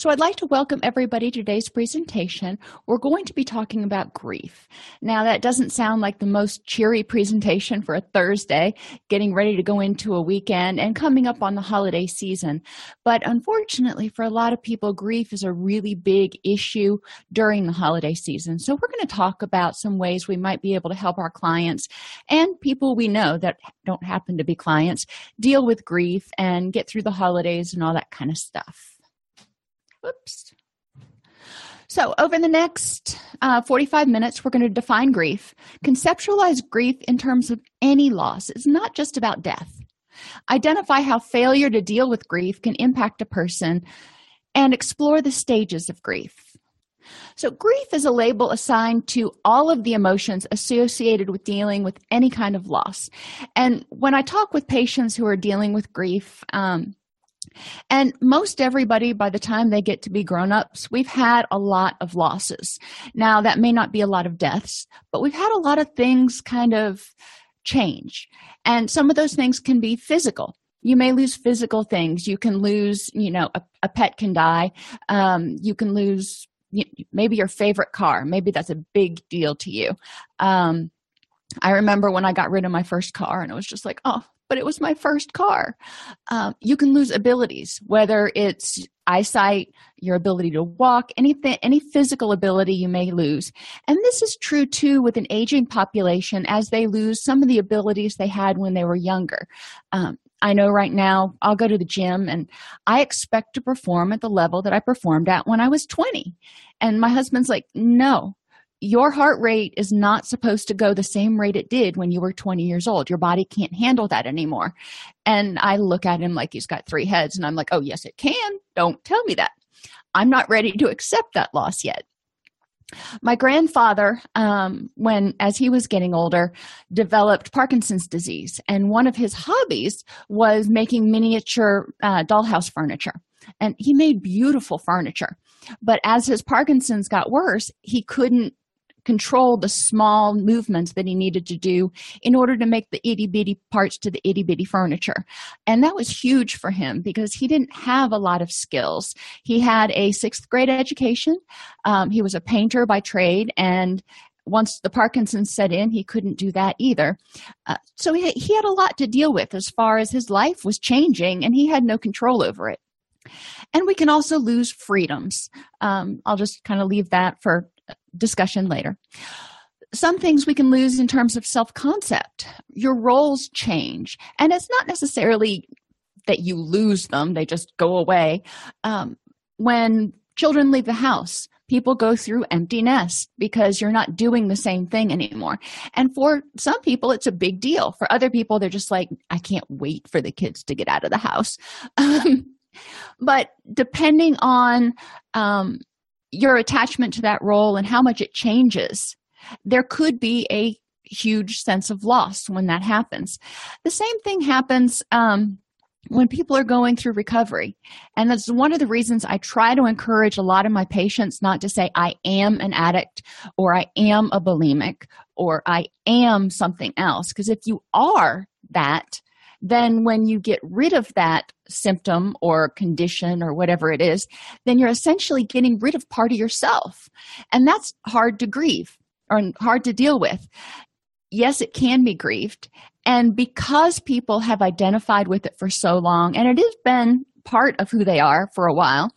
So, I'd like to welcome everybody to today's presentation. We're going to be talking about grief. Now, that doesn't sound like the most cheery presentation for a Thursday, getting ready to go into a weekend and coming up on the holiday season. But unfortunately, for a lot of people, grief is a really big issue during the holiday season. So, we're going to talk about some ways we might be able to help our clients and people we know that don't happen to be clients deal with grief and get through the holidays and all that kind of stuff. Whoops. So, over the next uh, 45 minutes, we're going to define grief, conceptualize grief in terms of any loss. It's not just about death. Identify how failure to deal with grief can impact a person and explore the stages of grief. So, grief is a label assigned to all of the emotions associated with dealing with any kind of loss. And when I talk with patients who are dealing with grief, um, and most everybody, by the time they get to be grown ups, we've had a lot of losses. Now, that may not be a lot of deaths, but we've had a lot of things kind of change. And some of those things can be physical. You may lose physical things. You can lose, you know, a, a pet can die. Um, you can lose maybe your favorite car. Maybe that's a big deal to you. Um, I remember when I got rid of my first car and it was just like, oh, but it was my first car. Um, you can lose abilities, whether it's eyesight, your ability to walk, anything, any physical ability you may lose. And this is true too with an aging population as they lose some of the abilities they had when they were younger. Um, I know right now I'll go to the gym and I expect to perform at the level that I performed at when I was 20. And my husband's like, no, your heart rate is not supposed to go the same rate it did when you were 20 years old. Your body can't handle that anymore. And I look at him like he's got three heads, and I'm like, oh, yes, it can. Don't tell me that. I'm not ready to accept that loss yet. My grandfather, um, when as he was getting older, developed Parkinson's disease, and one of his hobbies was making miniature uh, dollhouse furniture. And he made beautiful furniture. But as his Parkinson's got worse, he couldn't control the small movements that he needed to do in order to make the itty bitty parts to the itty bitty furniture. And that was huge for him because he didn't have a lot of skills. He had a sixth grade education, um, he was a painter by trade, and once the Parkinson's set in, he couldn't do that either. Uh, so he, he had a lot to deal with as far as his life was changing, and he had no control over it. And we can also lose freedoms. Um, I'll just kind of leave that for discussion later. Some things we can lose in terms of self concept. Your roles change, and it's not necessarily that you lose them, they just go away. Um, when children leave the house, people go through empty because you're not doing the same thing anymore. And for some people, it's a big deal. For other people, they're just like, I can't wait for the kids to get out of the house. Um, but depending on um, your attachment to that role and how much it changes, there could be a huge sense of loss when that happens. The same thing happens um, when people are going through recovery. And that's one of the reasons I try to encourage a lot of my patients not to say, I am an addict or I am a bulimic or I am something else. Because if you are that, then when you get rid of that symptom or condition or whatever it is, then you're essentially getting rid of part of yourself. And that's hard to grieve or hard to deal with. Yes, it can be grieved. And because people have identified with it for so long, and it has been part of who they are for a while,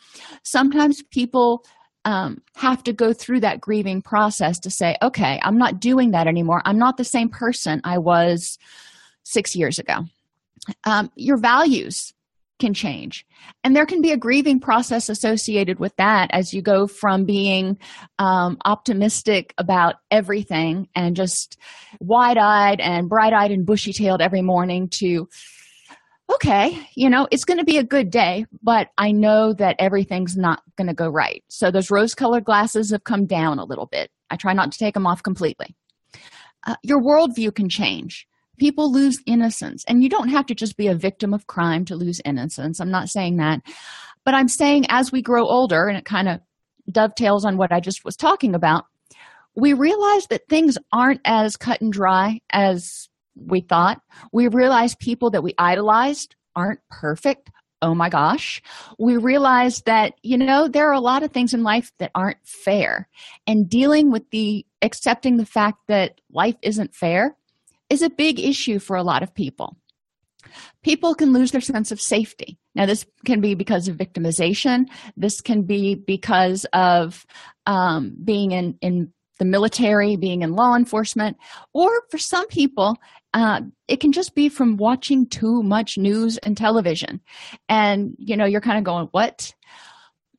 sometimes people um, have to go through that grieving process to say, okay, I'm not doing that anymore. I'm not the same person I was six years ago um, your values can change. And there can be a grieving process associated with that as you go from being um, optimistic about everything and just wide-eyed and bright-eyed and bushy-tailed every morning to okay you know it's going to be a good day but i know that everything's not going to go right. So those rose-colored glasses have come down a little bit. I try not to take them off completely. Uh, your worldview can change people lose innocence and you don't have to just be a victim of crime to lose innocence. I'm not saying that but i'm saying as we grow older and it kind of dovetails on what i just was talking about we realize that things aren't as cut and dry as we thought. We realize people that we idolized aren't perfect. Oh my gosh. We realize that you know there are a lot of things in life that aren't fair and dealing with the accepting the fact that life isn't fair is a big issue for a lot of people. People can lose their sense of safety. Now, this can be because of victimization. This can be because of um, being in, in the military, being in law enforcement, or for some people, uh, it can just be from watching too much news and television. And, you know, you're kind of going, what?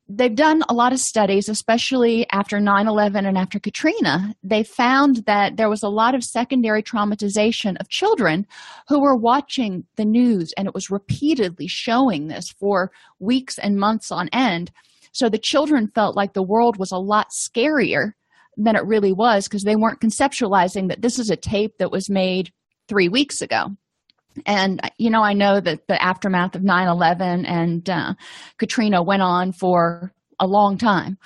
They've done a lot of studies, especially after 9 11 and after Katrina. They found that there was a lot of secondary traumatization of children who were watching the news, and it was repeatedly showing this for weeks and months on end. So the children felt like the world was a lot scarier than it really was because they weren't conceptualizing that this is a tape that was made three weeks ago and you know i know that the aftermath of 9-11 and uh, katrina went on for a long time.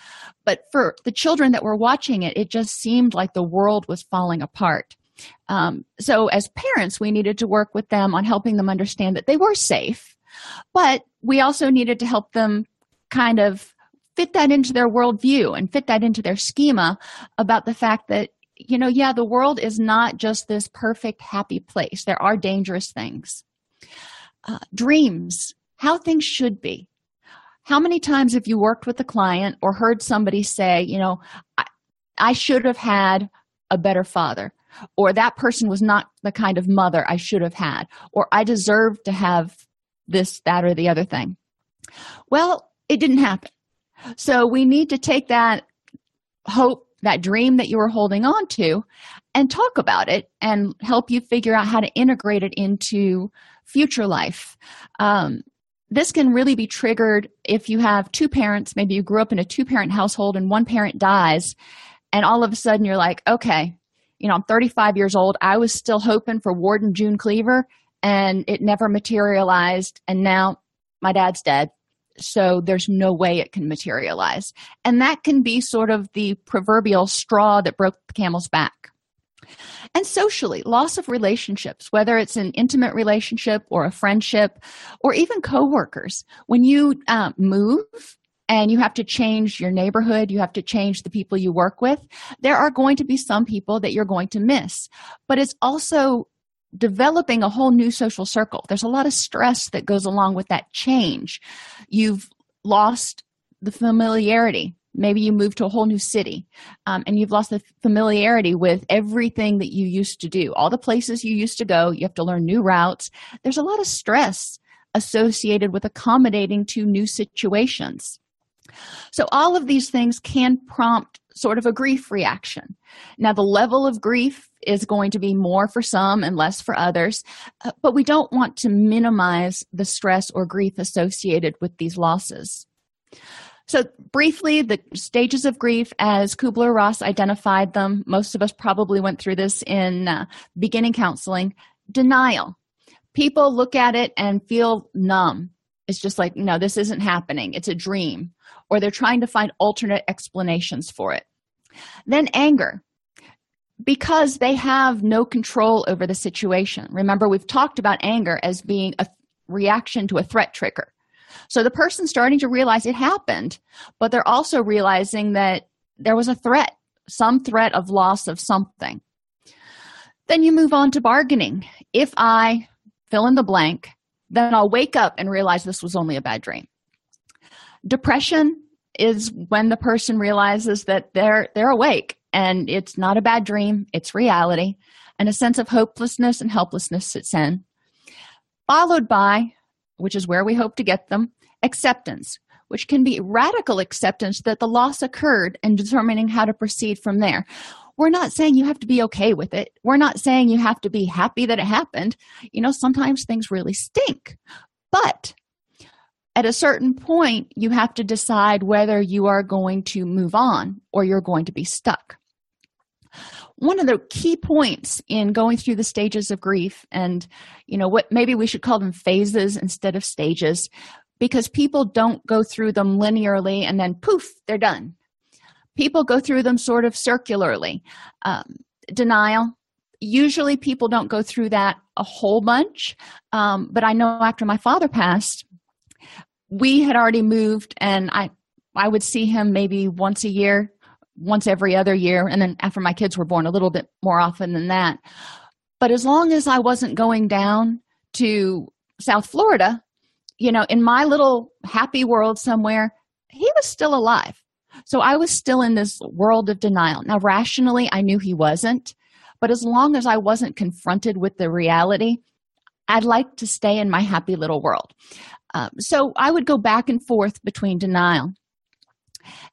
But for the children that were watching it it just seemed like the world was falling apart. Um, so as parents we needed to work with them on helping them understand that they were safe but we also needed to help them kind of fit that into their worldview and fit that into their schema about the fact that you know, yeah, the world is not just this perfect, happy place. There are dangerous things. Uh, dreams, how things should be. How many times have you worked with a client or heard somebody say, you know, I, I should have had a better father, or that person was not the kind of mother I should have had, or I deserve to have this, that, or the other thing? Well, it didn't happen. So we need to take that hope that dream that you were holding on to and talk about it and help you figure out how to integrate it into future life. Um, this can really be triggered if you have two parents. Maybe you grew up in a two parent household and one parent dies and all of a sudden you're like okay you know i'm 35 years old. I was still hoping for Ward and june cleaver and it never materialized and now my dad's dead so there's no way it can materialize. And that can be sort of the proverbial straw that broke the camel's back. And socially, loss of relationships, whether it's an intimate relationship or a friendship or even coworkers. When you uh, move and you have to change your neighborhood, you have to change the people you work with, there are going to be some people that you're going to miss. But it's also developing a whole new social circle. There's a lot of stress that goes along with that change. You've lost the familiarity. Maybe you moved to a whole new city um, and you've lost the familiarity with everything that you used to do. All the places you used to go, you have to learn new routes. There's a lot of stress associated with accommodating to new situations. So, all of these things can prompt sort of a grief reaction. Now, the level of grief is going to be more for some and less for others, uh, but we don't want to minimize the stress or grief associated with these losses. So, briefly, the stages of grief as Kubler Ross identified them, most of us probably went through this in uh, beginning counseling. Denial. People look at it and feel numb. It's just like, no, this isn't happening. It's a dream. Or they're trying to find alternate explanations for it. Then anger, because they have no control over the situation. Remember, we've talked about anger as being a reaction to a threat trigger. So the person's starting to realize it happened, but they're also realizing that there was a threat, some threat of loss of something. Then you move on to bargaining. If I fill in the blank, then I'll wake up and realize this was only a bad dream. Depression is when the person realizes that they're they're awake and it's not a bad dream it's reality and a sense of hopelessness and helplessness sits in followed by, which is where we hope to get them, acceptance, which can be radical acceptance that the loss occurred and determining how to proceed from there. We're not saying you have to be okay with it. We're not saying you have to be happy that it happened. You know, sometimes things really stink. But at a certain point, you have to decide whether you are going to move on or you're going to be stuck. One of the key points in going through the stages of grief, and you know what, maybe we should call them phases instead of stages, because people don't go through them linearly and then poof, they're done. People go through them sort of circularly. Um, denial, usually people don't go through that a whole bunch, um, but I know after my father passed, we had already moved and i i would see him maybe once a year once every other year and then after my kids were born a little bit more often than that. But as long as i wasn't going down to south florida you know in my little happy world somewhere he was still alive. So i was still in this world of denial. Now rationally i knew he wasn't but as long as i wasn't confronted with the reality i'd like to stay in my happy little world um, so I would go back and forth between denial.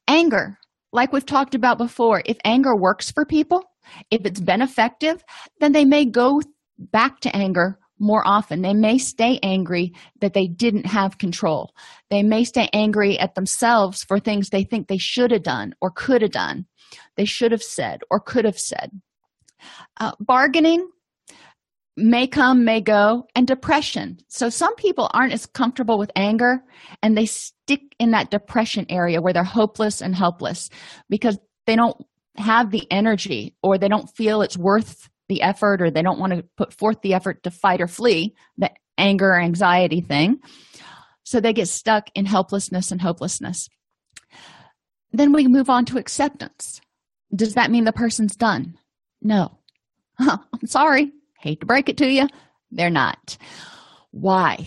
Anger, like we've talked about before, if anger works for people, if it's been effective, then they may go back to anger more often. They may stay angry that they didn't have control. They may stay angry at themselves for things they think they should have done or could have done. They should have said or could have said. Uh, bargaining, may come, may go, and depression. So some people aren't as comfortable with anger and they stick in that depression area where they're hopeless and helpless because they don't have the energy or they don't feel it's worth the effort or they don't want to put forth the effort to fight or flee the anger or anxiety thing. So they get stuck in helplessness and hopelessness. Then we move on to acceptance. Does that mean the person's done? No. I'm sorry hate to break it to you, they're not. Why?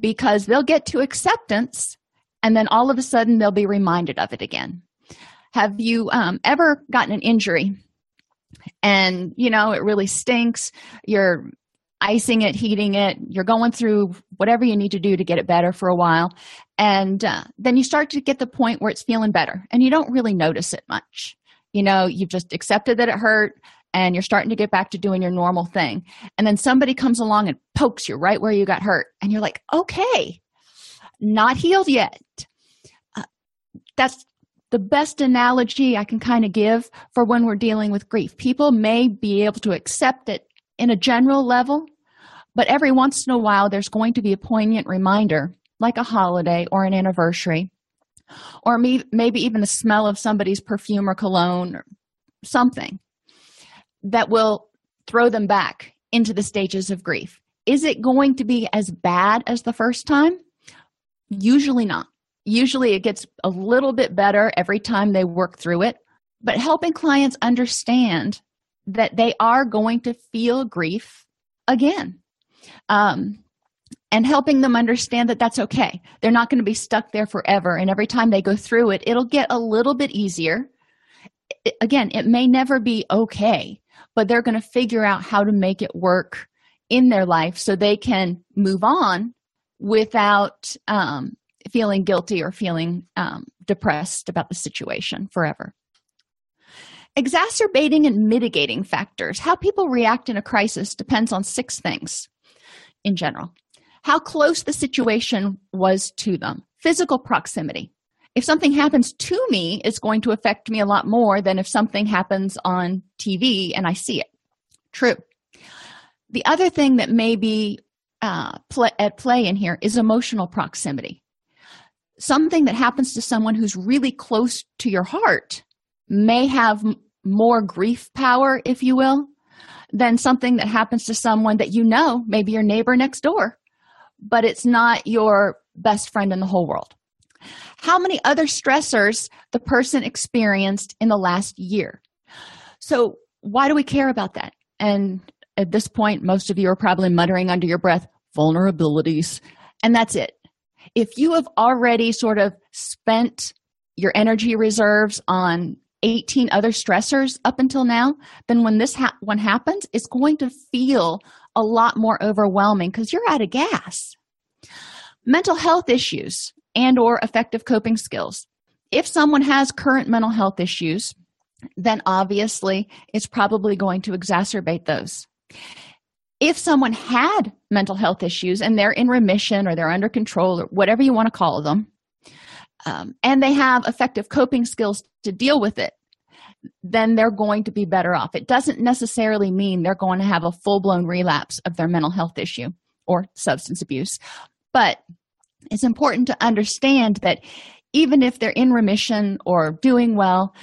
Because they'll get to acceptance and then all of a sudden they'll be reminded of it again. Have you um, ever gotten an injury and you know it really stinks? You're icing it, heating it, you're going through whatever you need to do to get it better for a while. And uh, then you start to get the point where it's feeling better and you don't really notice it much. You know, you've just accepted that it hurt, and you're starting to get back to doing your normal thing. And then somebody comes along and pokes you right where you got hurt. And you're like, okay, not healed yet. Uh, that's the best analogy I can kind of give for when we're dealing with grief. People may be able to accept it in a general level, but every once in a while, there's going to be a poignant reminder, like a holiday or an anniversary, or maybe even the smell of somebody's perfume or cologne or something that will throw them back into the stages of grief. Is it going to be as bad as the first time? Usually not. Usually it gets a little bit better every time they work through it. But helping clients understand that they are going to feel grief again. Um, and helping them understand that that's okay. They're not going to be stuck there forever. And every time they go through it, it'll get a little bit easier. It, again, it may never be okay, but they're going to figure out how to make it work in their life so they can move on without um, feeling guilty or feeling um, depressed about the situation forever. Exacerbating and mitigating factors. How people react in a crisis depends on six things in general how close the situation was to them, physical proximity, if something happens to me it's going to affect me a lot more than if something happens on tv and i see it. True. The other thing that may be uh, at play in here is emotional proximity. Something that happens to someone who's really close to your heart may have m- more grief power if you will than something that happens to someone that you know maybe your neighbor next door but it's not your best friend in the whole world how many other stressors the person experienced in the last year. So, why do we care about that? And at this point, most of you are probably muttering under your breath, vulnerabilities, and that's it. If you have already sort of spent your energy reserves on 18 other stressors up until now, then when this ha- one happens, it's going to feel a lot more overwhelming because you're out of gas mental health issues and or effective coping skills. If someone has current mental health issues then obviously it's probably going to exacerbate those. If someone had mental health issues and they're in remission or they're under control or whatever you want to call them um, and they have effective coping skills to deal with it then they're going to be better off. It doesn't necessarily mean they're going to have a full-blown relapse of their mental health issue or substance abuse but it's important to understand that even if they're in remission or doing well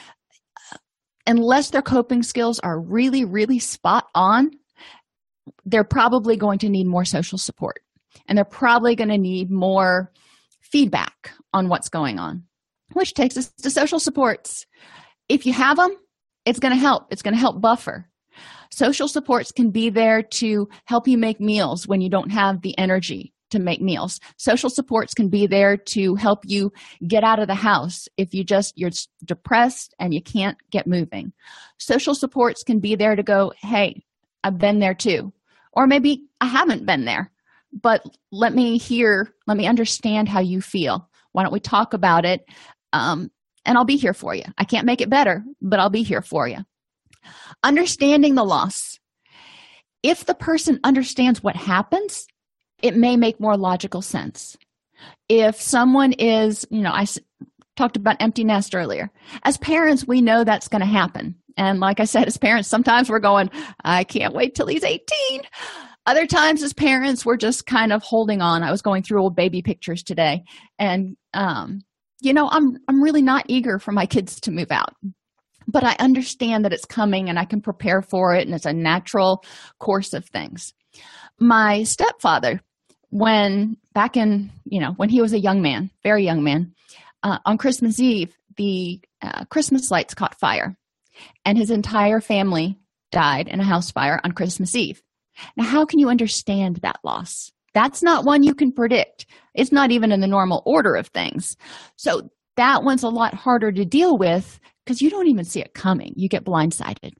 unless their coping skills are really really spot on they're probably going to need more social support. And they're probably going to need more feedback on what's going on which takes us to social supports. If you have them it's going to help. It's going to help buffer. Social supports can be there to help you make meals when you don't have the energy to make meals. Social supports can be there to help you get out of the house if you just you're depressed and you can't get moving. Social supports can be there to go hey i've been there too. Or maybe i haven't been there. But let me hear let me understand how you feel. Why don't we talk about it um, and i'll be here for you. I can't make it better but i'll be here for you. Understanding the loss. If the person understands what happens it may make more logical sense. If someone is you know i talked about empty nest earlier. As parents we know that's going to happen. And like i said as parents sometimes we're going i can't wait till he's 18 other times as parents we're just kind of holding on. I was going through old baby pictures today. And um you know i'm i'm really not eager for my kids to move out. But i understand that it's coming and i can prepare for it and it's a natural course of things. My stepfather when back in you know when he was a young man very young man uh, on christmas eve the uh, christmas lights caught fire and his entire family died in a house fire on christmas eve. Now how can you understand that loss? That's not one you can predict. It's not even in the normal order of things. So that one's a lot harder to deal with because you don't even see it coming. You get blindsided.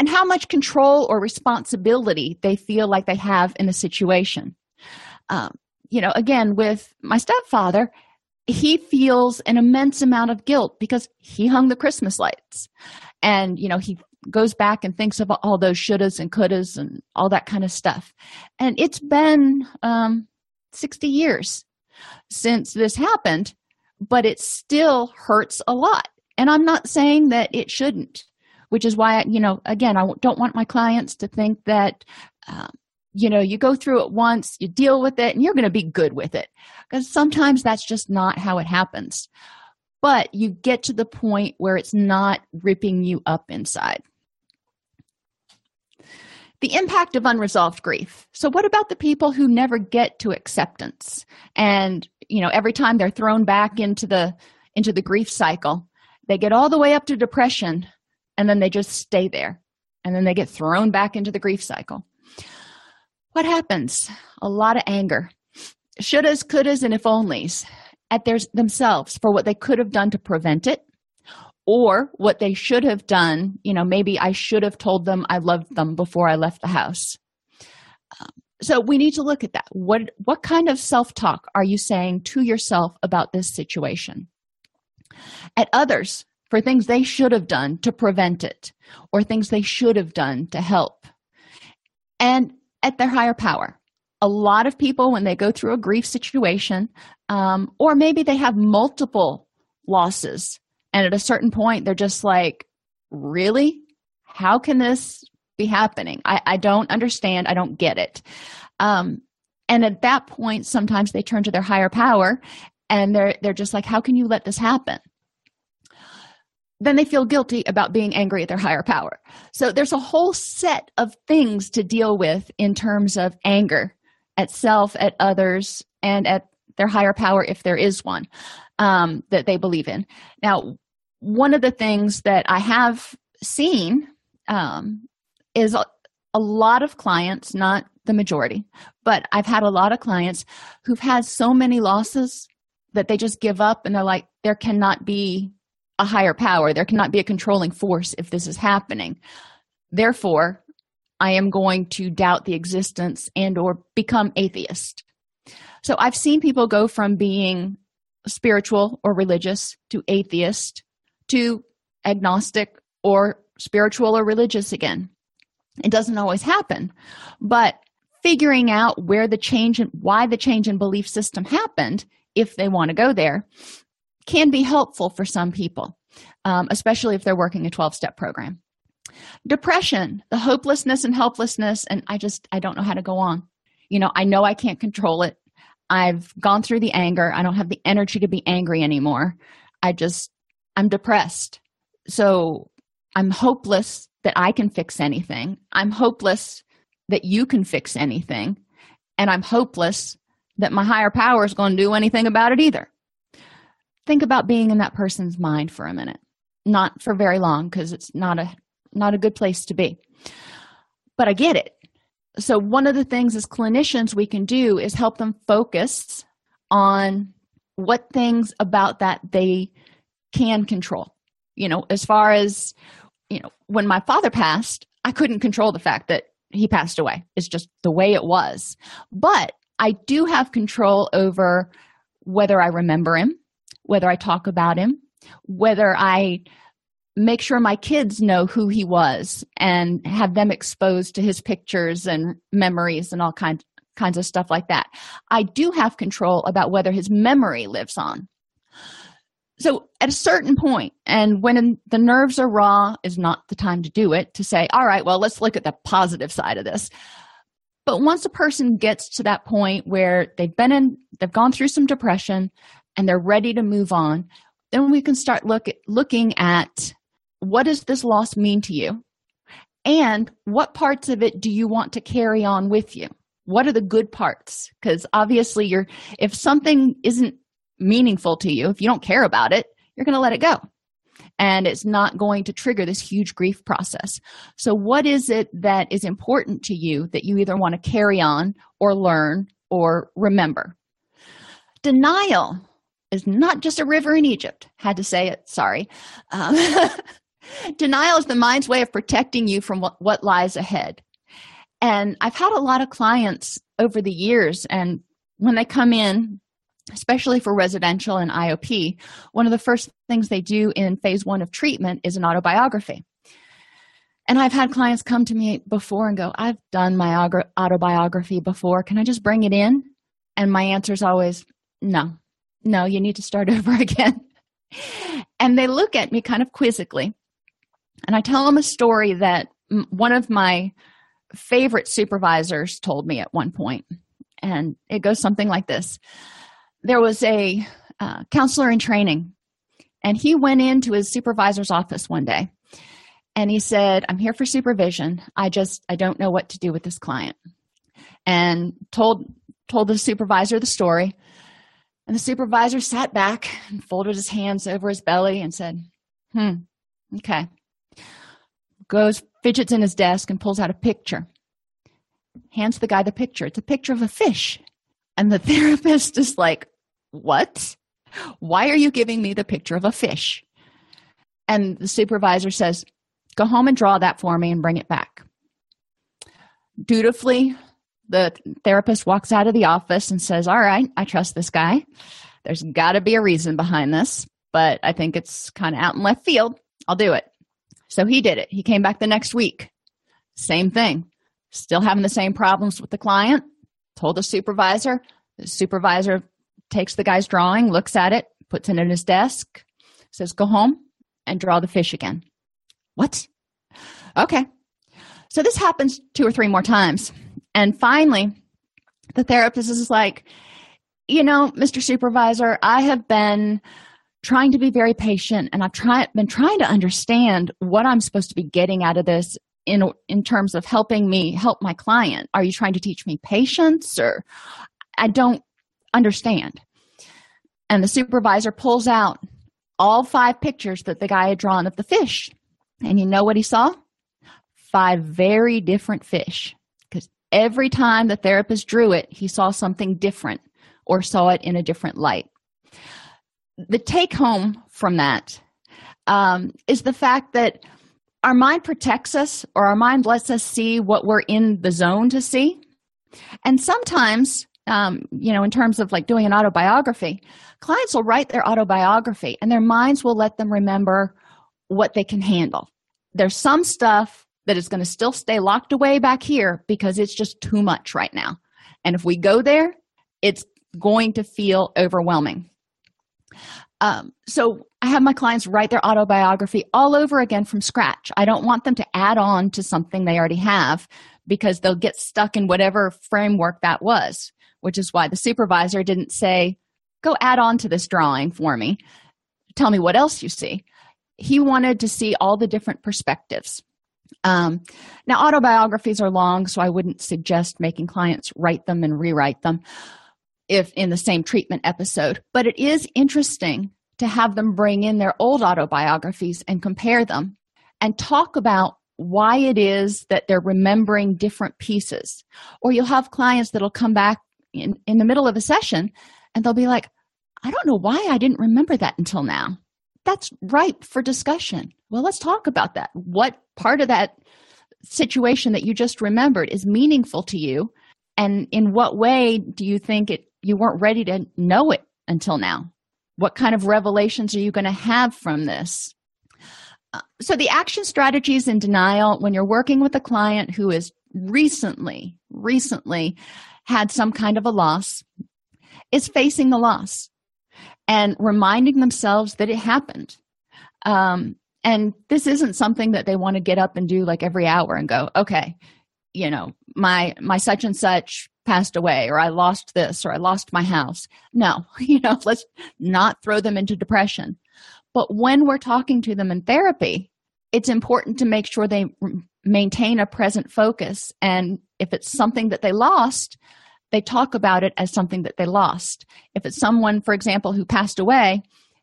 And how much control or responsibility they feel like they have in the situation um, you know again with my stepfather he feels an immense amount of guilt because he hung the christmas lights. And you know he goes back and thinks of all those shouldas and couldas and all that kind of stuff. And it's been um, 60 years since this happened but it still hurts a lot. And i'm not saying that it shouldn't which is why you know again i don't want my clients to think that um, you know you go through it once you deal with it and you're going to be good with it. Because sometimes that's just not how it happens. But you get to the point where it's not ripping you up inside. The impact of unresolved grief. So what about the people who never get to acceptance? And you know every time they're thrown back into the into the grief cycle they get all the way up to depression and then they just stay there. And then they get thrown back into the grief cycle what happens? A lot of anger. Shouldas, couldas, and if onlys at their, themselves for what they could have done to prevent it or what they should have done. You know, maybe I should have told them I loved them before I left the house. Um, so we need to look at that. What, what kind of self talk are you saying to yourself about this situation? At others, for things they should have done to prevent it or things they should have done to help. And at their higher power. A lot of people when they go through a grief situation um, or maybe they have multiple losses and at a certain point they're just like really? How can this be happening? I, I don't understand. I don't get it. Um, and at that point sometimes they turn to their higher power and they're they're just like how can you let this happen then they feel guilty about being angry at their higher power. So there's a whole set of things to deal with in terms of anger at self, at others, and at their higher power, if there is one um, that they believe in. Now, one of the things that I have seen um, is a, a lot of clients, not the majority, but I've had a lot of clients who've had so many losses that they just give up and they're like, there cannot be a higher power there cannot be a controlling force if this is happening therefore I am going to doubt the existence and or become atheist. So I've seen people go from being spiritual or religious to atheist to agnostic or spiritual or religious again. It doesn't always happen, but figuring out where the change and why the change in belief system happened, if they want to go there, can be helpful for some people, um, especially if they're working a 12 step program. Depression, the hopelessness and helplessness, and I just, I don't know how to go on. You know, I know I can't control it. I've gone through the anger. I don't have the energy to be angry anymore. I just, I'm depressed. So I'm hopeless that I can fix anything. I'm hopeless that you can fix anything. And I'm hopeless that my higher power is going to do anything about it either. Think about being in that person's mind for a minute. Not for very long because it's not a not a good place to be. But I get it. So one of the things as clinicians we can do is help them focus on what things about that they can control. You know, as far as you know, when my father passed, I couldn't control the fact that he passed away. It's just the way it was. But I do have control over whether I remember him, whether I talk about him, whether I make sure my kids know who he was and have them exposed to his pictures and memories and all kinds kinds of stuff like that. I do have control about whether his memory lives on. So at a certain point, and when the nerves are raw, is not the time to do it to say, all right, well, let's look at the positive side of this. But once a person gets to that point where they've been in, they've gone through some depression and they're ready to move on, then we can start look at, looking at what does this loss mean to you? And what parts of it do you want to carry on with you? What are the good parts? Because obviously, you're if something isn't meaningful to you, if you don't care about it, you're going to let it go. And it's not going to trigger this huge grief process. So, what is it that is important to you that you either want to carry on or learn or remember? Denial is not just a river in Egypt. Had to say it, sorry. Um, Denial is the mind's way of protecting you from what, what lies ahead. And I've had a lot of clients over the years, and when they come in, especially for residential and IOP, one of the first things they do in phase one of treatment is an autobiography. And I've had clients come to me before and go, I've done my autobiography before. Can I just bring it in? And my answer is always, no, no, you need to start over again. and they look at me kind of quizzically. And I tell them a story that one of my favorite supervisors told me at one point, and it goes something like this. There was a uh, counselor in training, and he went into his supervisor's office one day and he said i'm here for supervision. I just i don't know what to do with this client. And told told the supervisor the story and the supervisor sat back and folded his hands over his belly and said hmm okay goes, fidgets in his desk, and pulls out a picture. Hands the guy the picture. It's a picture of a fish. And the therapist is like, What? Why are you giving me the picture of a fish? And the supervisor says, Go home and draw that for me and bring it back. Dutifully, the therapist walks out of the office and says, All right, I trust this guy. There's got to be a reason behind this, but I think it's kind of out in left field. I'll do it. So he did it. He came back the next week. Same thing. Still having the same problems with the client. Told the supervisor. The supervisor takes the guy's drawing, looks at it, puts it in his desk, says, Go home and draw the fish again. What? Okay. So this happens two or three more times. And finally, the therapist is like, You know, Mr. Supervisor, I have been trying to be very patient and I've tried been trying to understand what I'm supposed to be getting out of this in in terms of helping me help my client. Are you trying to teach me patience or I don't understand. And the supervisor pulls out all five pictures that the guy had drawn of the fish. And you know what he saw? Five very different fish. Every time the therapist drew it, he saw something different or saw it in a different light. The take home from that um, is the fact that our mind protects us or our mind lets us see what we're in the zone to see. And sometimes um, you know in terms of like doing an autobiography clients will write their autobiography and their minds will let them remember what they can handle. There's some stuff that is going to still stay locked away back here because it's just too much right now and if we go there it's going to feel overwhelming um, so I have my clients write their autobiography all over again from scratch. I don't want them to add on to something they already have because they'll get stuck in whatever framework that was, which is why the supervisor didn't say, Go add on to this drawing for me. Tell me what else you see. He wanted to see all the different perspectives. Um, now, autobiographies are long, so I wouldn't suggest making clients write them and rewrite them if in the same treatment episode. But it is interesting to have them bring in their old autobiographies and compare them and talk about why it is that they're remembering different pieces. Or you'll have clients that'll come back in, in the middle of a session and they'll be like i don't know why i didn't remember that until now that's ripe for discussion. Well let's talk about that. What part of that situation that you just remembered is meaningful to you? And in what way do you think it you weren't ready to know it until now? What kind of revelations are you going to have from this? Uh, so the action strategies in denial when you're working with a client who has recently recently had some kind of a loss is facing the loss and reminding themselves that it happened. Um, and this isn't something that they want to get up and do like every hour and go okay you know my my such and such passed away or i lost this or i lost my house. No you know let's not throw them into depression. But when we're talking to them in therapy it's important to make sure they maintain a present focus. And if it's something that they lost they talk about it as something that they lost. If it's someone for example who passed away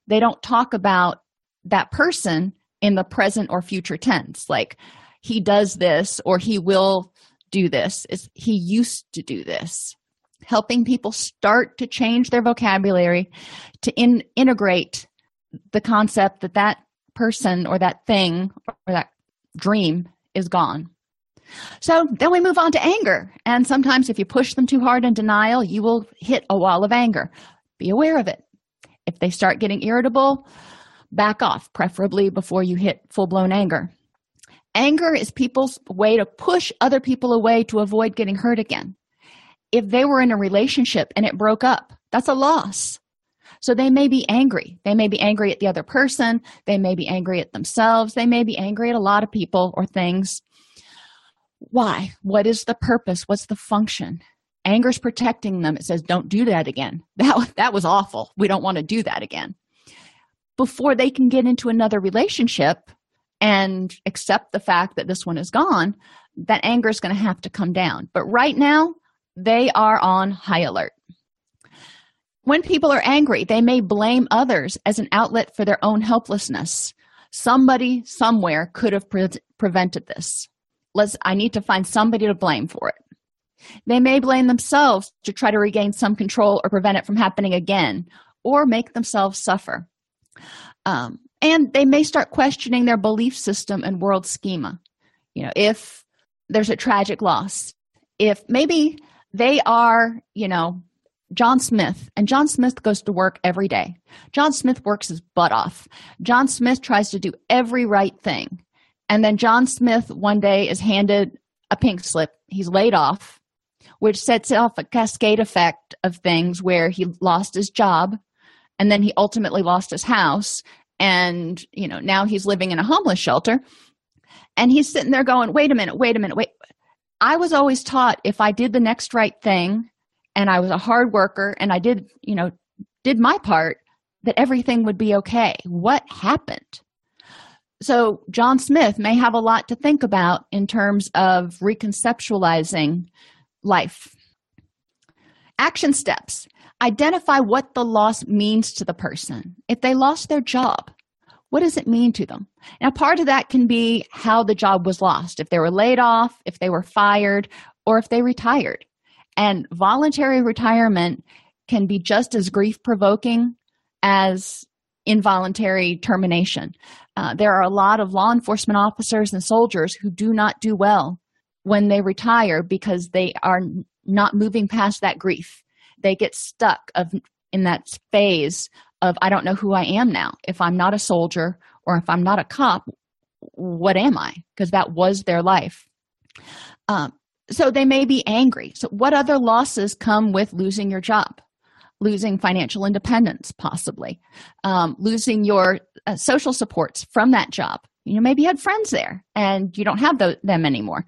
they don't talk about that person in the present or future tense. Like he does this or he will do this. Is he used to do this. Helping people start to change their vocabulary to in, integrate the concept that that person or that thing or that dream is gone so then we move on to anger and sometimes if you push them too hard in denial you will hit a wall of anger be aware of it if they start getting irritable back off preferably before you hit full-blown anger Anger is people's way to push other people away to avoid getting hurt again. If they were in a relationship and it broke up, that's a loss. So they may be angry. They may be angry at the other person. They may be angry at themselves. They may be angry at a lot of people or things. Why? What is the purpose? What's the function? Anger's protecting them. It says, don't do that again. That, that was awful. We don't want to do that again. Before they can get into another relationship, and accept the fact that this one is gone, that anger is going to have to come down. But right now, they are on high alert. When people are angry, they may blame others as an outlet for their own helplessness. Somebody somewhere could have pre- prevented this. Let's I need to find somebody to blame for it. They may blame themselves to try to regain some control or prevent it from happening again or make themselves suffer. Um, and they may start questioning their belief system and world schema you know if there's a tragic loss if maybe they are you know john smith and john smith goes to work every day john smith works his butt off john smith tries to do every right thing and then john smith one day is handed a pink slip. He's laid off which sets off a cascade effect of things where he lost his job and then he ultimately lost his house. And you know now he's living in a homeless shelter. And he's sitting there going wait a minute wait a minute wait. I was always taught if i did the next right thing and i was a hard worker and i did you know did my part that everything would be okay. What happened so john smith may have a lot to think about in terms of reconceptualizing life action steps identify what the loss means to the person. If they lost their job, what does it mean to them? Now, part of that can be how the job was lost, if they were laid off, if they were fired, or if they retired. And voluntary retirement can be just as grief provoking as involuntary termination. Uh, there are a lot of law enforcement officers and soldiers who do not do well when they retire because they are not moving past that grief. They get stuck of in that phase of I don't know who I am now. If I'm not a soldier or if I'm not a cop, what am I? Because that was their life. Um, so they may be angry. So, what other losses come with losing your job? Losing financial independence, possibly. Um, losing your uh, social supports from that job. You know, maybe you had friends there and you don't have the, them anymore.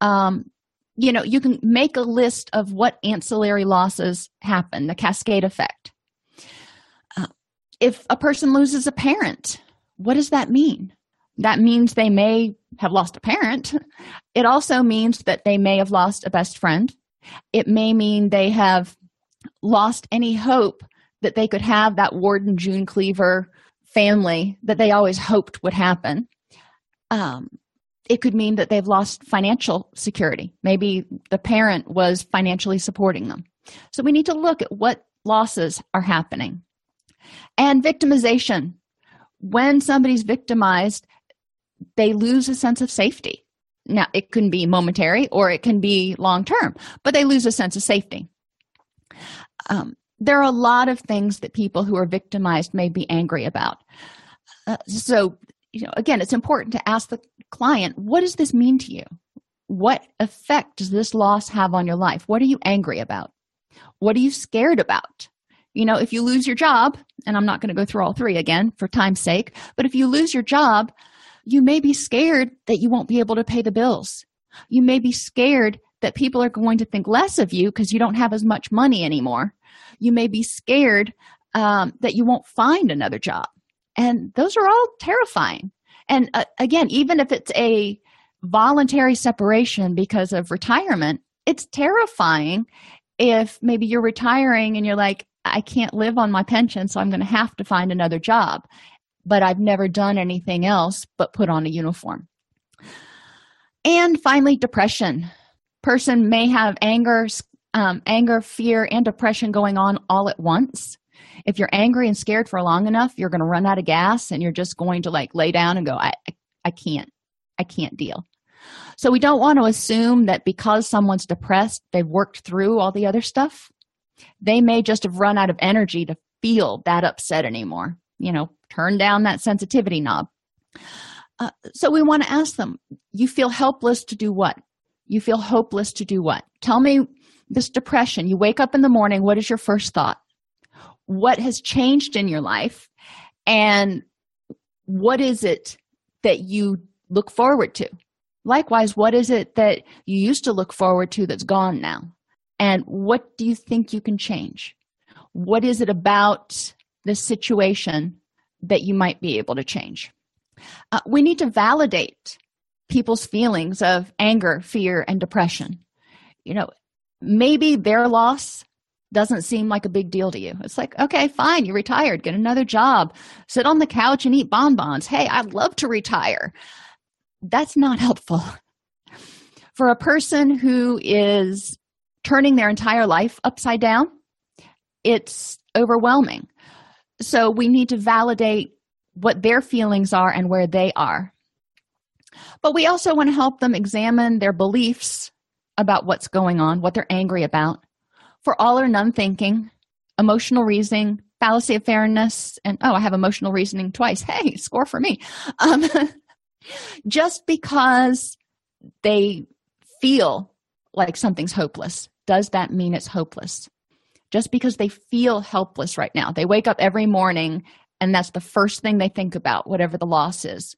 Um, you know, you can make a list of what ancillary losses happen, the cascade effect. Uh, if a person loses a parent, what does that mean? That means they may have lost a parent. It also means that they may have lost a best friend. It may mean they have lost any hope that they could have that Ward and June Cleaver family that they always hoped would happen. Um, it could mean that they've lost financial security. Maybe the parent was financially supporting them. So we need to look at what losses are happening. And victimization. When somebody's victimized, they lose a sense of safety. Now, it can be momentary or it can be long term, but they lose a sense of safety. Um, there are a lot of things that people who are victimized may be angry about. Uh, so, you know, again, it's important to ask the client, what does this mean to you? What effect does this loss have on your life? What are you angry about? What are you scared about? You know, if you lose your job, and I'm not going to go through all three again for time's sake, but if you lose your job, you may be scared that you won't be able to pay the bills. You may be scared that people are going to think less of you because you don't have as much money anymore. You may be scared um, that you won't find another job. And those are all terrifying. And uh, again, even if it's a voluntary separation because of retirement, it's terrifying if maybe you're retiring and you're like, I can't live on my pension, so I'm going to have to find another job but I've never done anything else but put on a uniform. And finally, depression. Person may have anger, um, anger, fear, and depression going on all at once. If you're angry and scared for long enough, you're going to run out of gas and you're just going to like lay down and go, I, I, I can't, I can't deal. So we don't want to assume that because someone's depressed, they've worked through all the other stuff. They may just have run out of energy to feel that upset anymore. You know, turn down that sensitivity knob. Uh, so we want to ask them, you feel helpless to do what? You feel hopeless to do what? Tell me this depression. You wake up in the morning, what is your first thought? What has changed in your life? And what is it that you look forward to? Likewise, what is it that you used to look forward to that's gone now? And what do you think you can change? What is it about the situation that you might be able to change. Uh, we need to validate people's feelings of anger, fear, and depression. You know, maybe their loss doesn't seem like a big deal to you. It's like, okay, fine, you retired, get another job, sit on the couch and eat bonbons. Hey, I'd love to retire. That's not helpful. For a person who is turning their entire life upside down, it's overwhelming. So we need to validate what their feelings are and where they are. But we also want to help them examine their beliefs about what's going on, what they're angry about. For all or none thinking, emotional reasoning, fallacy of fairness, and oh, I have emotional reasoning twice. Hey, score for me. Um, just because they feel like something's hopeless, does that mean it's hopeless? just because they feel helpless right now. They wake up every morning and that's the first thing they think about, whatever the loss is.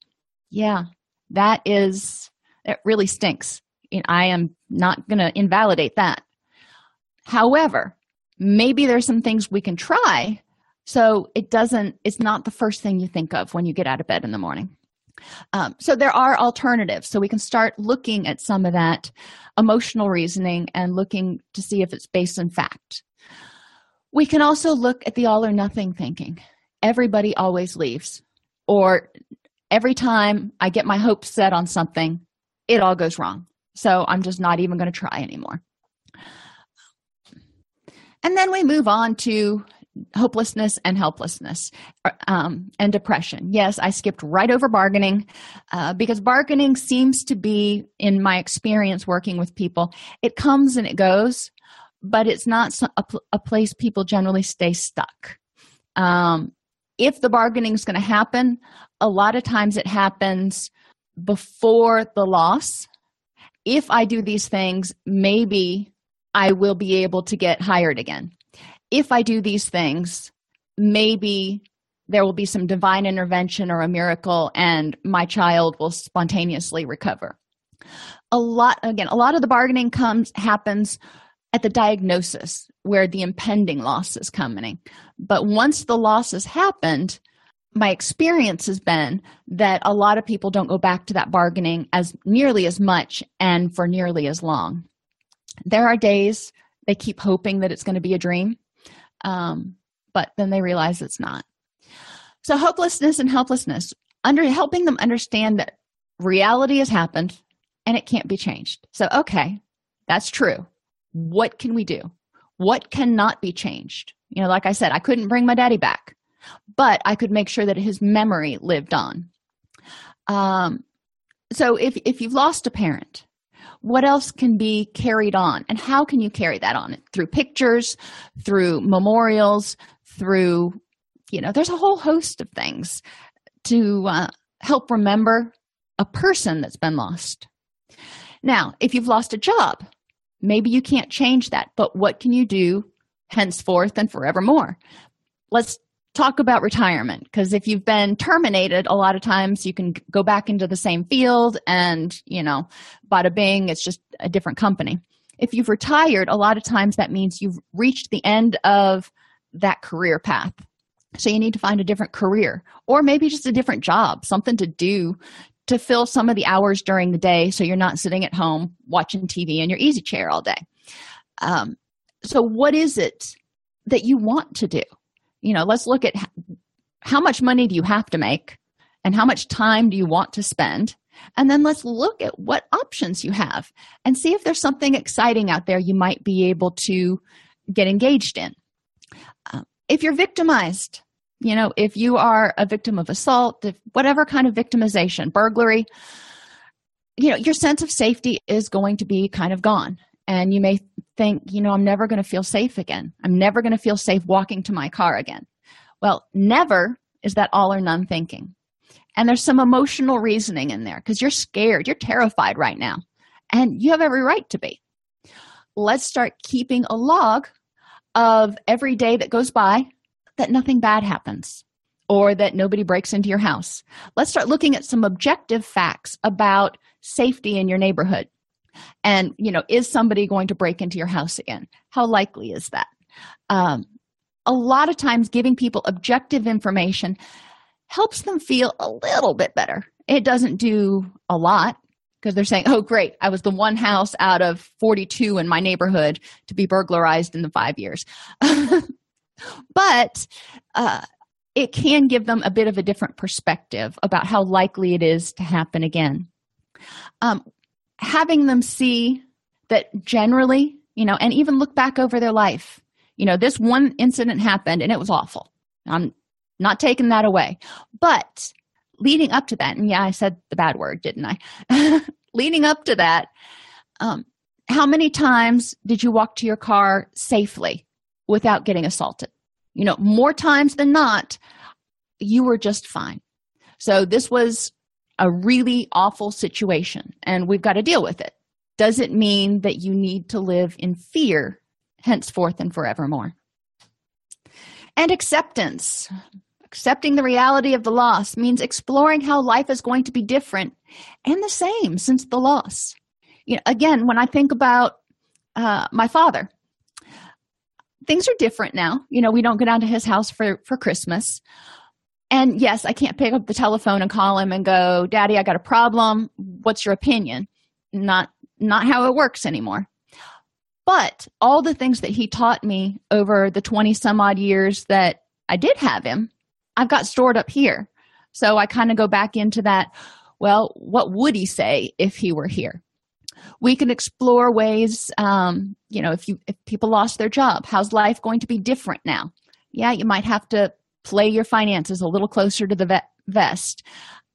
Yeah, that is, it really stinks. I am not going to invalidate that. However, maybe there's some things we can try so it doesn't, it's not the first thing you think of when you get out of bed in the morning. Um, so there are alternatives. So we can start looking at some of that emotional reasoning and looking to see if it's based in fact. We can also look at the all or nothing thinking. Everybody always leaves. Or every time I get my hopes set on something, it all goes wrong. So I'm just not even going to try anymore. And then we move on to hopelessness and helplessness um, and depression. Yes, I skipped right over bargaining uh, because bargaining seems to be, in my experience working with people, it comes and it goes, but it's not a, a place people generally stay stuck. Um, if the bargaining is going to happen, a lot of times it happens before the loss. If I do these things, maybe I will be able to get hired again if I do these things, maybe there will be some divine intervention or a miracle and my child will spontaneously recover. A lot again, a lot of the bargaining comes happens at the diagnosis where the impending loss is coming. But once the loss has happened, my experience has been that a lot of people don't go back to that bargaining as nearly as much and for nearly as long. There are days they keep hoping that it's going to be a dream um, but then they realize it's not. So hopelessness and helplessness under helping them understand that reality has happened and it can't be changed. So okay that's true. What can we do? What cannot be changed? You know like i said i couldn't bring my daddy back but i could make sure that his memory lived on. Um, so if if you've lost a parent what else can be carried on? And how can you carry that on? Through pictures through memorials through you know there's a whole host of things to uh, help remember a person that's been lost. Now if you've lost a job maybe you can't change that but what can you do henceforth and forevermore? Let's talk about retirement because if you've been terminated a lot of times you can go back into the same field and you know bada bing it's just a different company. If you've retired a lot of times that means you've reached the end of that career path. So you need to find a different career or maybe just a different job something to do to fill some of the hours during the day so you're not sitting at home watching tv in your easy chair all day. Um, so what is it that you want to do you know let's look at how much money do you have to make and how much time do you want to spend? And then let's look at what options you have and see if there's something exciting out there you might be able to get engaged in. Uh, if you're victimized you know if you are a victim of assault if whatever kind of victimization burglary you know your sense of safety is going to be kind of gone and you may think you know i'm never going to feel safe again. I'm never going to feel safe walking to my car again. Well never is that all or none thinking. And there's some emotional reasoning in there because you're scared. You're terrified right now. And you have every right to be. Let's start keeping a log of every day that goes by that nothing bad happens or that nobody breaks into your house. Let's start looking at some objective facts about safety in your neighborhood and you know is somebody going to break into your house again? How likely is that? Um, a lot of times giving people objective information helps them feel a little bit better. It doesn't do a lot because they're saying oh great. I was the one house out of 42 in my neighborhood to be burglarized in the five years. But uh, it can give them a bit of a different perspective about how likely it is to happen again. Um, having them see that generally, you know, and even look back over their life, you know, this one incident happened and it was awful. I'm not taking that away. But leading up to that, and yeah, I said the bad word, didn't I? leading up to that, um, how many times did you walk to your car safely without getting assaulted? You know, more times than not, you were just fine. So this was a really awful situation and we've got to deal with it. Does it mean that you need to live in fear henceforth and forevermore? And acceptance. Accepting the reality of the loss means exploring how life is going to be different and the same since the loss. You know, again, when I think about uh, my father, things are different now. You know, we don't go down to his house for for Christmas, and yes i can't pick up the telephone and call him and go daddy i got a problem. What's your opinion? Not not how it works anymore. But all the things that he taught me over the 20 some odd years that i did have him i've got stored up here. So i kind of go back into that well what would he say if he were here? We can explore ways um, you know if you if people lost their job how's life going to be different now? Yeah you might have to play your finances a little closer to the vest.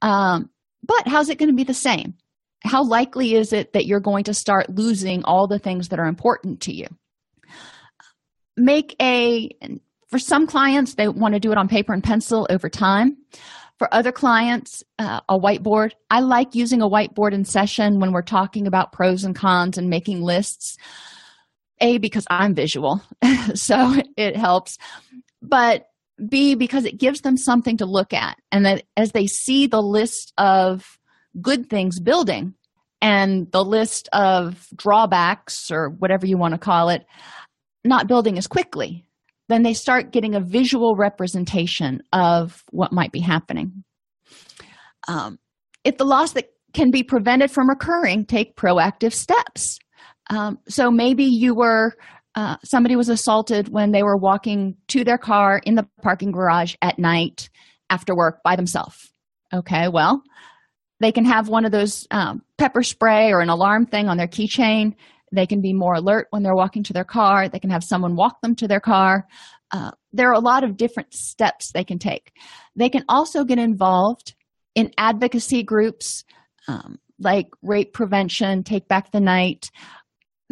Um, but how's it going to be the same? How likely is it that you're going to start losing all the things that are important to you? Make a for some clients they want to do it on paper and pencil over time. For other clients uh, a whiteboard. I like using a whiteboard in session when we're talking about pros and cons and making lists. A because i'm visual so it helps. But b because it gives them something to look at. And that as they see the list of good things building and the list of drawbacks or whatever you want to call it not building as quickly then they start getting a visual representation of what might be happening. Um, if the loss that can be prevented from occurring take proactive steps. Um, so maybe you were uh, somebody was assaulted when they were walking to their car in the parking garage at night after work by themselves. Okay well they can have one of those um, pepper spray or an alarm thing on their keychain. They can be more alert when they're walking to their car. They can have someone walk them to their car. Uh, there are a lot of different steps they can take. They can also get involved in advocacy groups um, like rape prevention take back the night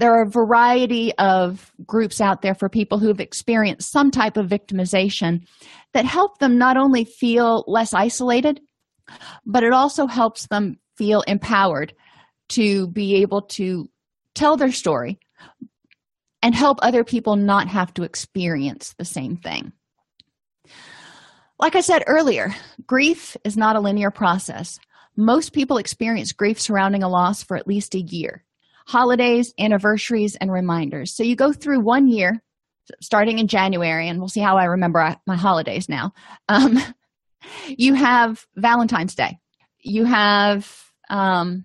there are a variety of groups out there for people who've experienced some type of victimization that help them not only feel less isolated but it also helps them feel empowered to be able to tell their story and help other people not have to experience the same thing. Like I said earlier, grief is not a linear process. Most people experience grief surrounding a loss for at least a year holidays, anniversaries, and reminders. So you go through one year starting in January, and we'll see how I remember my holidays now. Um, you have Valentine's Day, you have um,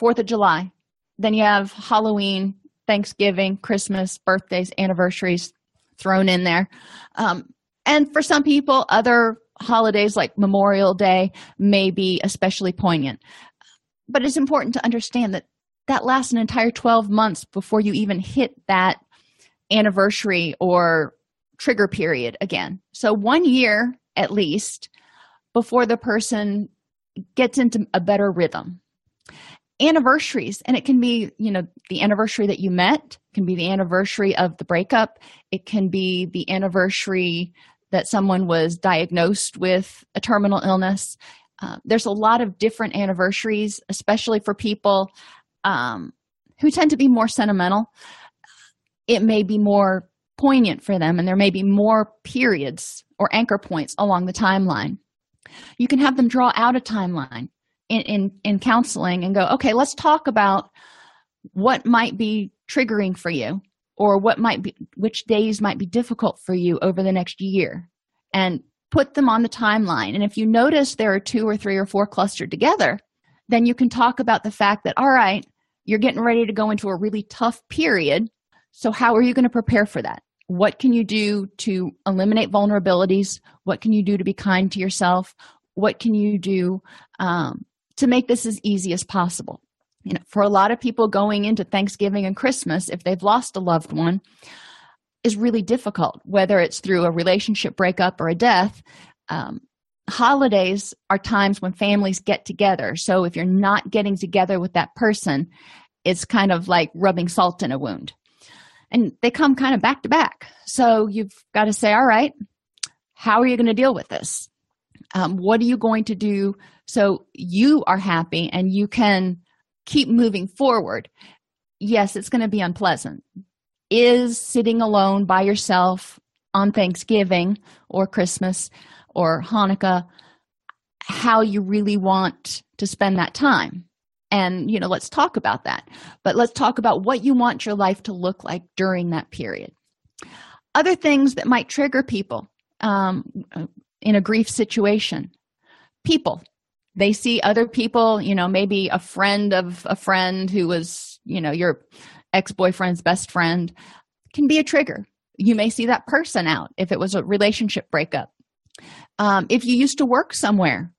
Fourth of July, then you have Halloween, Thanksgiving, Christmas, birthdays, anniversaries thrown in there. Um, and for some people, other holidays like Memorial Day may be especially poignant. But it's important to understand that that lasts an entire 12 months before you even hit that anniversary or trigger period again. So, one year at least before the person gets into a better rhythm. Anniversaries and it can be you know the anniversary that you met can be the anniversary of the breakup. It can be the anniversary that someone was diagnosed with a terminal illness. Uh, there's a lot of different anniversaries especially for people um, who tend to be more sentimental it may be more poignant for them and there may be more periods or anchor points along the timeline. You can have them draw out a timeline in, in, in counseling and go, okay, let's talk about what might be triggering for you or what might be which days might be difficult for you over the next year and put them on the timeline. And if you notice there are two or three or four clustered together then you can talk about the fact that all right you're getting ready to go into a really tough period. So how are you going to prepare for that? What can you do to eliminate vulnerabilities? What can you do to be kind to yourself? What can you do um, to make this as easy as possible? You know for a lot of people going into thanksgiving and christmas if they've lost a loved one is really difficult whether it's through a relationship breakup or a death um, holidays are times when families get together. So if you're not getting together with that person it's kind of like rubbing salt in a wound. And they come kind of back to back. So you've got to say all right how are you going to deal with this? Um, what are you going to do so you are happy and you can keep moving forward? Yes it's going to be unpleasant. Is sitting alone by yourself on thanksgiving or christmas or hanukkah how you really want to spend that time. And you know let's talk about that. But let's talk about what you want your life to look like during that period. Other things that might trigger people um, in a grief situation. People. They see other people you know maybe a friend of a friend who was you know your ex-boyfriend's best friend can be a trigger. You may see that person out if it was a relationship breakup um, if you used to work somewhere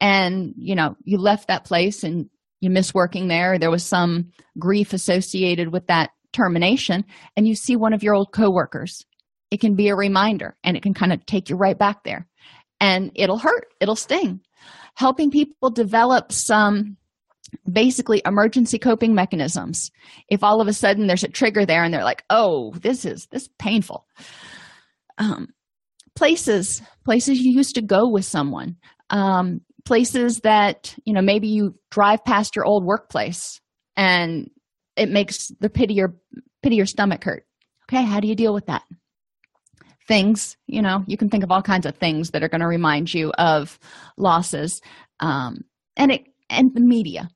and you know you left that place and you miss working there there was some grief associated with that termination and you see one of your old coworkers it can be a reminder and it can kind of take you right back there. And it'll hurt it'll sting. Helping people develop some basically emergency coping mechanisms. If all of a sudden there's a trigger there and they're like oh this is this is painful. Um, places places you used to go with someone um, places that you know maybe you drive past your old workplace and it makes the pit of your pit of your stomach hurt. Okay how do you deal with that? Things you know you can think of all kinds of things that are going to remind you of losses um, and it and the media.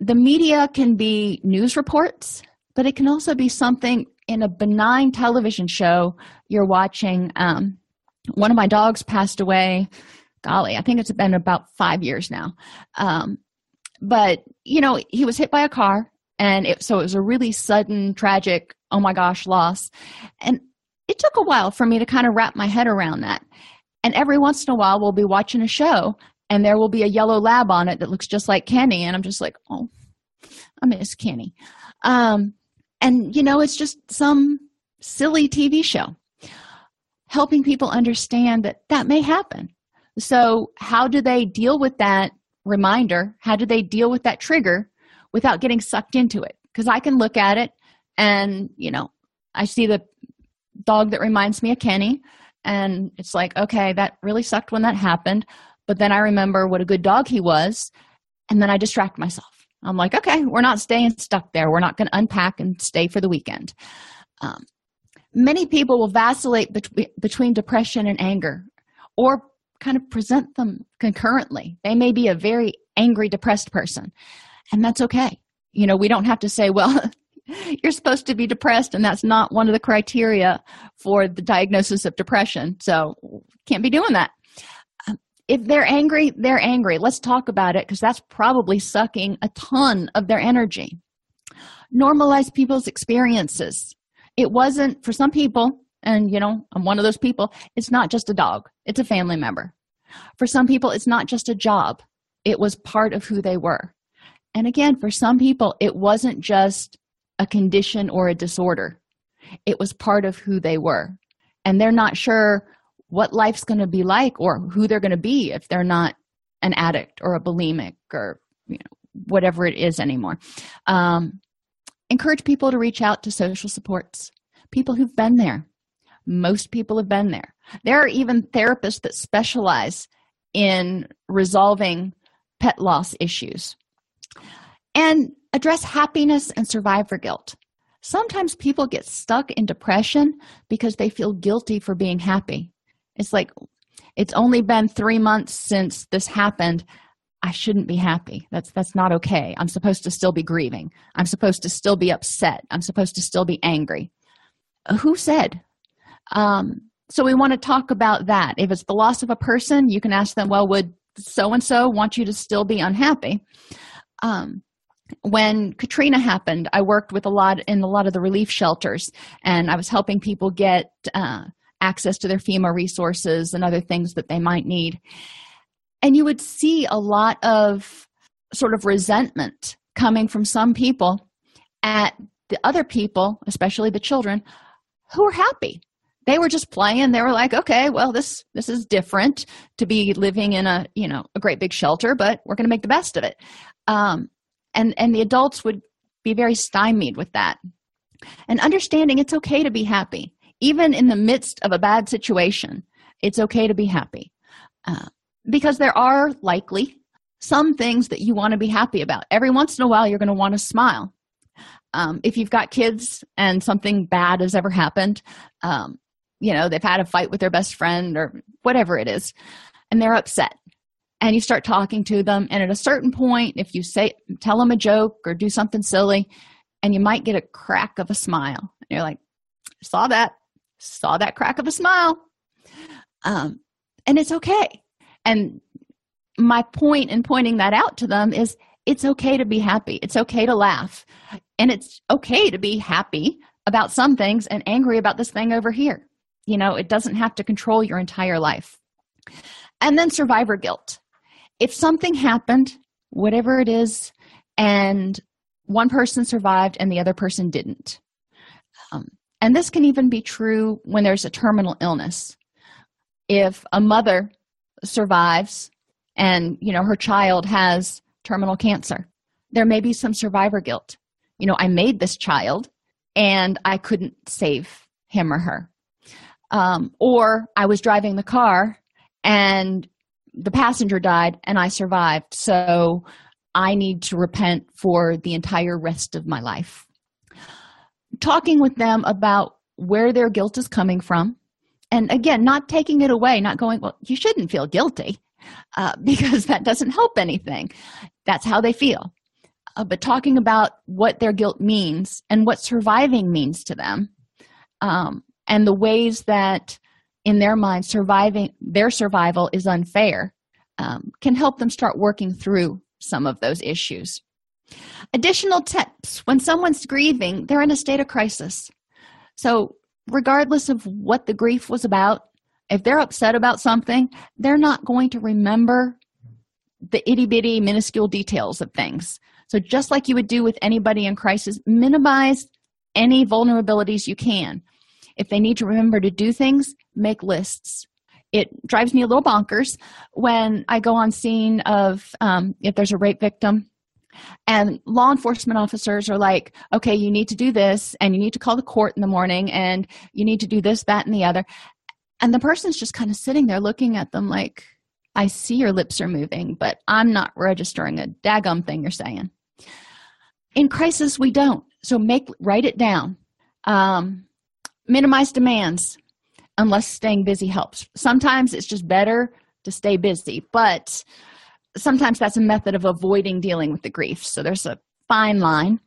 The media can be news reports but it can also be something in a benign television show you're watching um, one of my dogs passed away. Golly i think it's been about five years now. Um, but you know he was hit by a car and it, so it was a really sudden tragic oh my gosh loss. And it took a while for me to kind of wrap my head around that. And every once in a while we'll be watching a show and there will be a yellow lab on it that looks just like kenny. And i'm just like oh i miss kenny. Um, and you know it's just some silly tv show helping people understand that that may happen. So how do they deal with that reminder? How do they deal with that trigger without getting sucked into it? Because i can look at it and you know i see the dog that reminds me of kenny and it's like okay that really sucked when that happened. But then i remember what a good dog he was and then i distract myself i'm like okay we're not staying stuck there. We're not going to unpack and stay for the weekend. Um, many people will vacillate bet- between depression and anger or kind of present them concurrently. They may be a very angry depressed person and that's okay. You know we don't have to say well you're supposed to be depressed and that's not one of the criteria for the diagnosis of depression. So can't be doing that if they're angry they're angry. Let's talk about it because that's probably sucking a ton of their energy. Normalize people's experiences. It wasn't for some people and you know i'm one of those people it's not just a dog it's a family member. For some people it's not just a job it was part of who they were. And again for some people it wasn't just a condition or a disorder. It was part of who they were. And they're not sure what life's going to be like or who they're going to be if they're not an addict or a bulimic or you know whatever it is anymore um, encourage people to reach out to social supports people who've been there most people have been there there are even therapists that specialize in resolving pet loss issues and address happiness and survivor guilt. Sometimes people get stuck in depression because they feel guilty for being happy. It's like, it's only been three months since this happened. I shouldn't be happy. That's that's not okay. I'm supposed to still be grieving. I'm supposed to still be upset. I'm supposed to still be angry. Who said? Um, so we want to talk about that. If it's the loss of a person, you can ask them, well, would so and so want you to still be unhappy? Um, when katrina happened i worked with a lot in a lot of the relief shelters and i was helping people get uh, access to their fema resources and other things that they might need. And you would see a lot of sort of resentment coming from some people at the other people especially the children who were happy. They were just playing. They were like okay well this this is different to be living in a you know a great big shelter but we're going to make the best of it. Um, and and the adults would be very stymied with that. And understanding it's okay to be happy even in the midst of a bad situation it's okay to be happy. Uh, because there are likely some things that you want to be happy about. Every once in a while you're going to want to smile. Um, if you've got kids and something bad has ever happened um, you know they've had a fight with their best friend or whatever it is and they're upset and you start talking to them and at a certain point if you say tell them a joke or do something silly and you might get a crack of a smile. And you're like saw that saw that crack of a smile. Um, and it's okay. And my point in pointing that out to them is it's okay to be happy. It's okay to laugh. And it's okay to be happy about some things and angry about this thing over here. You know it doesn't have to control your entire life. And then survivor guilt. If something happened, whatever it is, and one person survived and the other person didn't, um, And this can even be true when there's a terminal illness. If a mother survives and, you know, her child has terminal cancer, there may be some survivor guilt. You know, I made this child and I couldn't save him or her. Um, or I was driving the car and the passenger died and I survived. So I need to repent for the entire rest of my life. Talking with them about where their guilt is coming from. And again, not taking it away, not going, well, you shouldn't feel guilty uh, because that doesn't help anything. That's how they feel. Uh, but talking about what their guilt means and what surviving means to them um, and the ways that in their mind surviving their survival is unfair um, can help them start working through some of those issues additional tips. When someone's grieving they're in a state of crisis. So regardless of what the grief was about if they're upset about something they're not going to remember the itty-bitty minuscule details of things. So just like you would do with anybody in crisis minimize any vulnerabilities you can. If they need to remember to do things make lists. It drives me a little bonkers when i go on scene of um, if there's a rape victim and law enforcement officers are like okay you need to do this and you need to call the court in the morning and you need to do this that and the other. And the person's just kind of sitting there looking at them like i see your lips are moving but i'm not registering a daggum thing you're saying. In crisis we don't. So make write it down. Um, minimize demands unless staying busy helps. Sometimes it's just better to stay busy, but sometimes that's a method of avoiding dealing with the grief. So there's a fine line.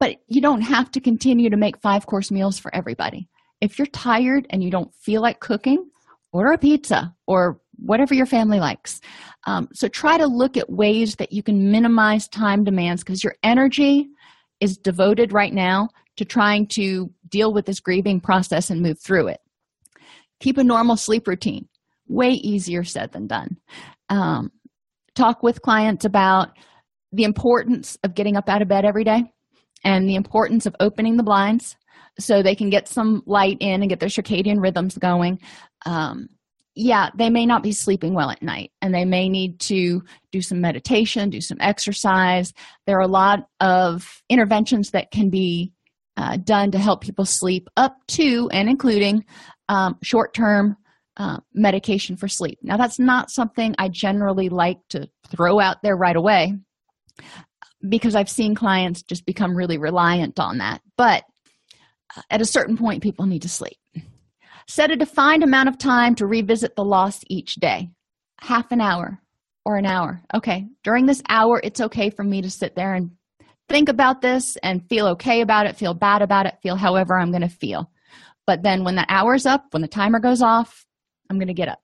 But you don't have to continue to make five course meals for everybody. If you're tired and you don't feel like cooking, order a pizza or whatever your family likes. Um, so try to look at ways that you can minimize time demands because your energy is devoted right now to trying to deal with this grieving process and move through it keep a normal sleep routine way easier said than done um, talk with clients about the importance of getting up out of bed every day and the importance of opening the blinds so they can get some light in and get their circadian rhythms going. Um, yeah they may not be sleeping well at night and they may need to do some meditation do some exercise. There are a lot of interventions that can be uh, done to help people sleep up to and including um, short term uh, medication for sleep. Now, that's not something I generally like to throw out there right away because I've seen clients just become really reliant on that. But uh, at a certain point, people need to sleep. Set a defined amount of time to revisit the loss each day half an hour or an hour. Okay, during this hour, it's okay for me to sit there and think about this and feel okay about it, feel bad about it, feel however I'm going to feel. But then when the hour's up, when the timer goes off, I'm going to get up.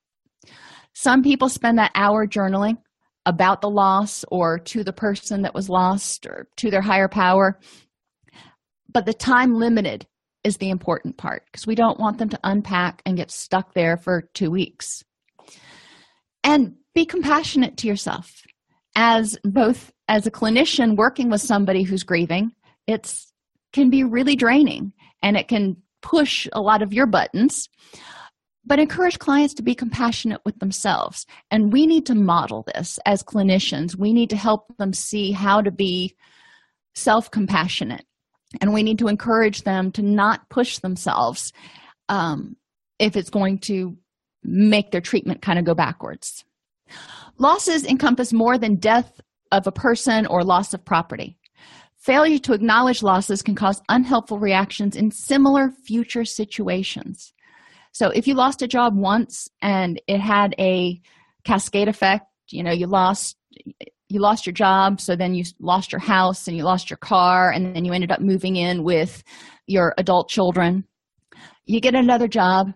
Some people spend that hour journaling about the loss or to the person that was lost or to their higher power. But the time limited is the important part because we don't want them to unpack and get stuck there for two weeks. And be compassionate to yourself. As both as a clinician working with somebody who's grieving, it's can be really draining and it can push a lot of your buttons but encourage clients to be compassionate with themselves. And we need to model this as clinicians. We need to help them see how to be self-compassionate. And we need to encourage them to not push themselves um, if it's going to make their treatment kind of go backwards. Losses encompass more than death of a person or loss of property. Failure to acknowledge losses can cause unhelpful reactions in similar future situations. So, if you lost a job once and it had a cascade effect, you know, you lost you lost your job, so then you lost your house and you lost your car, and then you ended up moving in with your adult children. You get another job,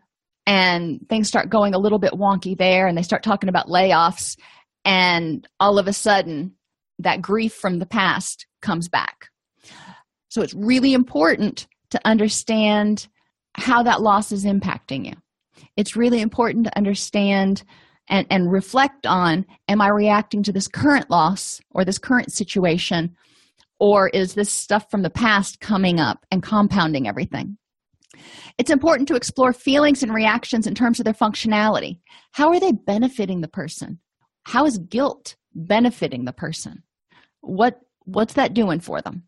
and things start going a little bit wonky there, and they start talking about layoffs, and all of a sudden, that grief from the past comes back. So it's really important to understand how that loss is impacting you. It's really important to understand and, and reflect on am I reacting to this current loss or this current situation, or is this stuff from the past coming up and compounding everything? It's important to explore feelings and reactions in terms of their functionality. How are they benefiting the person? How is guilt benefiting the person? What what's that doing for them?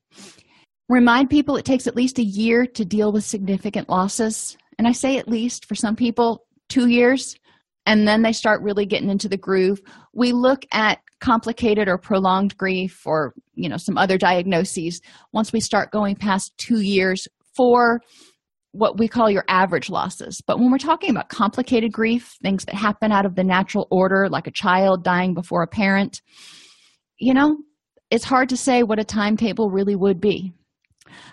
Remind people it takes at least a year to deal with significant losses. And I say at least for some people, two years, and then they start really getting into the groove. We look at complicated or prolonged grief or you know some other diagnoses once we start going past two years for what we call your average losses. But when we're talking about complicated grief, things that happen out of the natural order, like a child dying before a parent, you know, it's hard to say what a timetable really would be.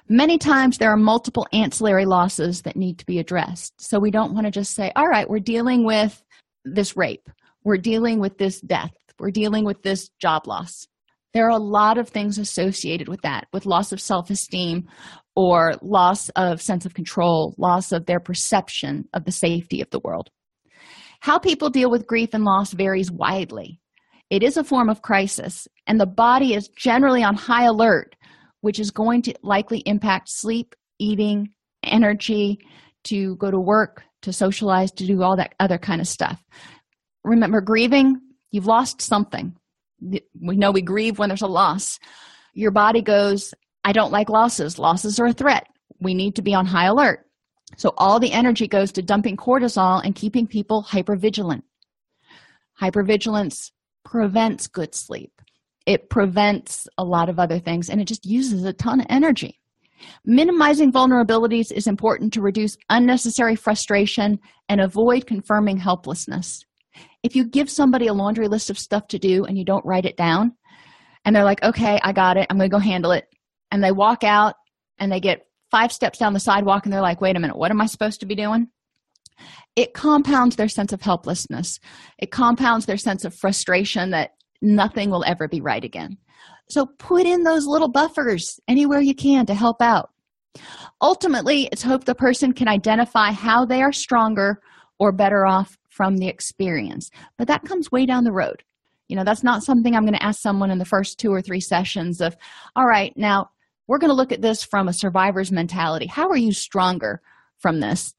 Many times there are multiple ancillary losses that need to be addressed. So we don't want to just say, all right, we're dealing with this rape, we're dealing with this death, we're dealing with this job loss. There are a lot of things associated with that, with loss of self esteem or loss of sense of control, loss of their perception of the safety of the world. How people deal with grief and loss varies widely. It is a form of crisis, and the body is generally on high alert, which is going to likely impact sleep, eating, energy, to go to work, to socialize, to do all that other kind of stuff. Remember, grieving, you've lost something. We know we grieve when there's a loss. Your body goes, I don't like losses. Losses are a threat. We need to be on high alert. So all the energy goes to dumping cortisol and keeping people hypervigilant. Hypervigilance prevents good sleep. It prevents a lot of other things and it just uses a ton of energy. Minimizing vulnerabilities is important to reduce unnecessary frustration and avoid confirming helplessness. If you give somebody a laundry list of stuff to do and you don't write it down, and they're like, okay, I got it, I'm going to go handle it, and they walk out and they get five steps down the sidewalk and they're like, wait a minute, what am I supposed to be doing? It compounds their sense of helplessness. It compounds their sense of frustration that nothing will ever be right again. So put in those little buffers anywhere you can to help out. Ultimately, it's hope the person can identify how they are stronger or better off from the experience. But that comes way down the road. You know, that's not something I'm going to ask someone in the first two or three sessions of, all right, now we're going to look at this from a survivor's mentality how are you stronger from this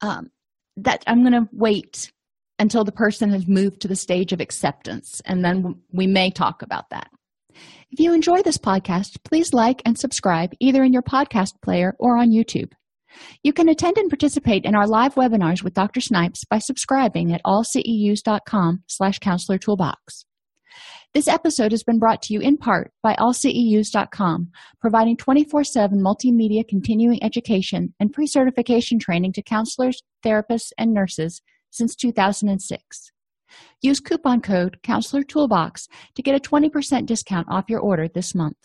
um, that i'm going to wait until the person has moved to the stage of acceptance and then we may talk about that. If you enjoy this podcast please like and subscribe either in your podcast player or on youtube. You can attend and participate in our live webinars with dr snipes by subscribing at AllCEUs.com slash counselor toolbox. This episode has been brought to you in part by AllCEUs.com, providing 24 7 multimedia continuing education and pre certification training to counselors, therapists, and nurses since 2006. Use coupon code Counselor Toolbox to get a 20% discount off your order this month.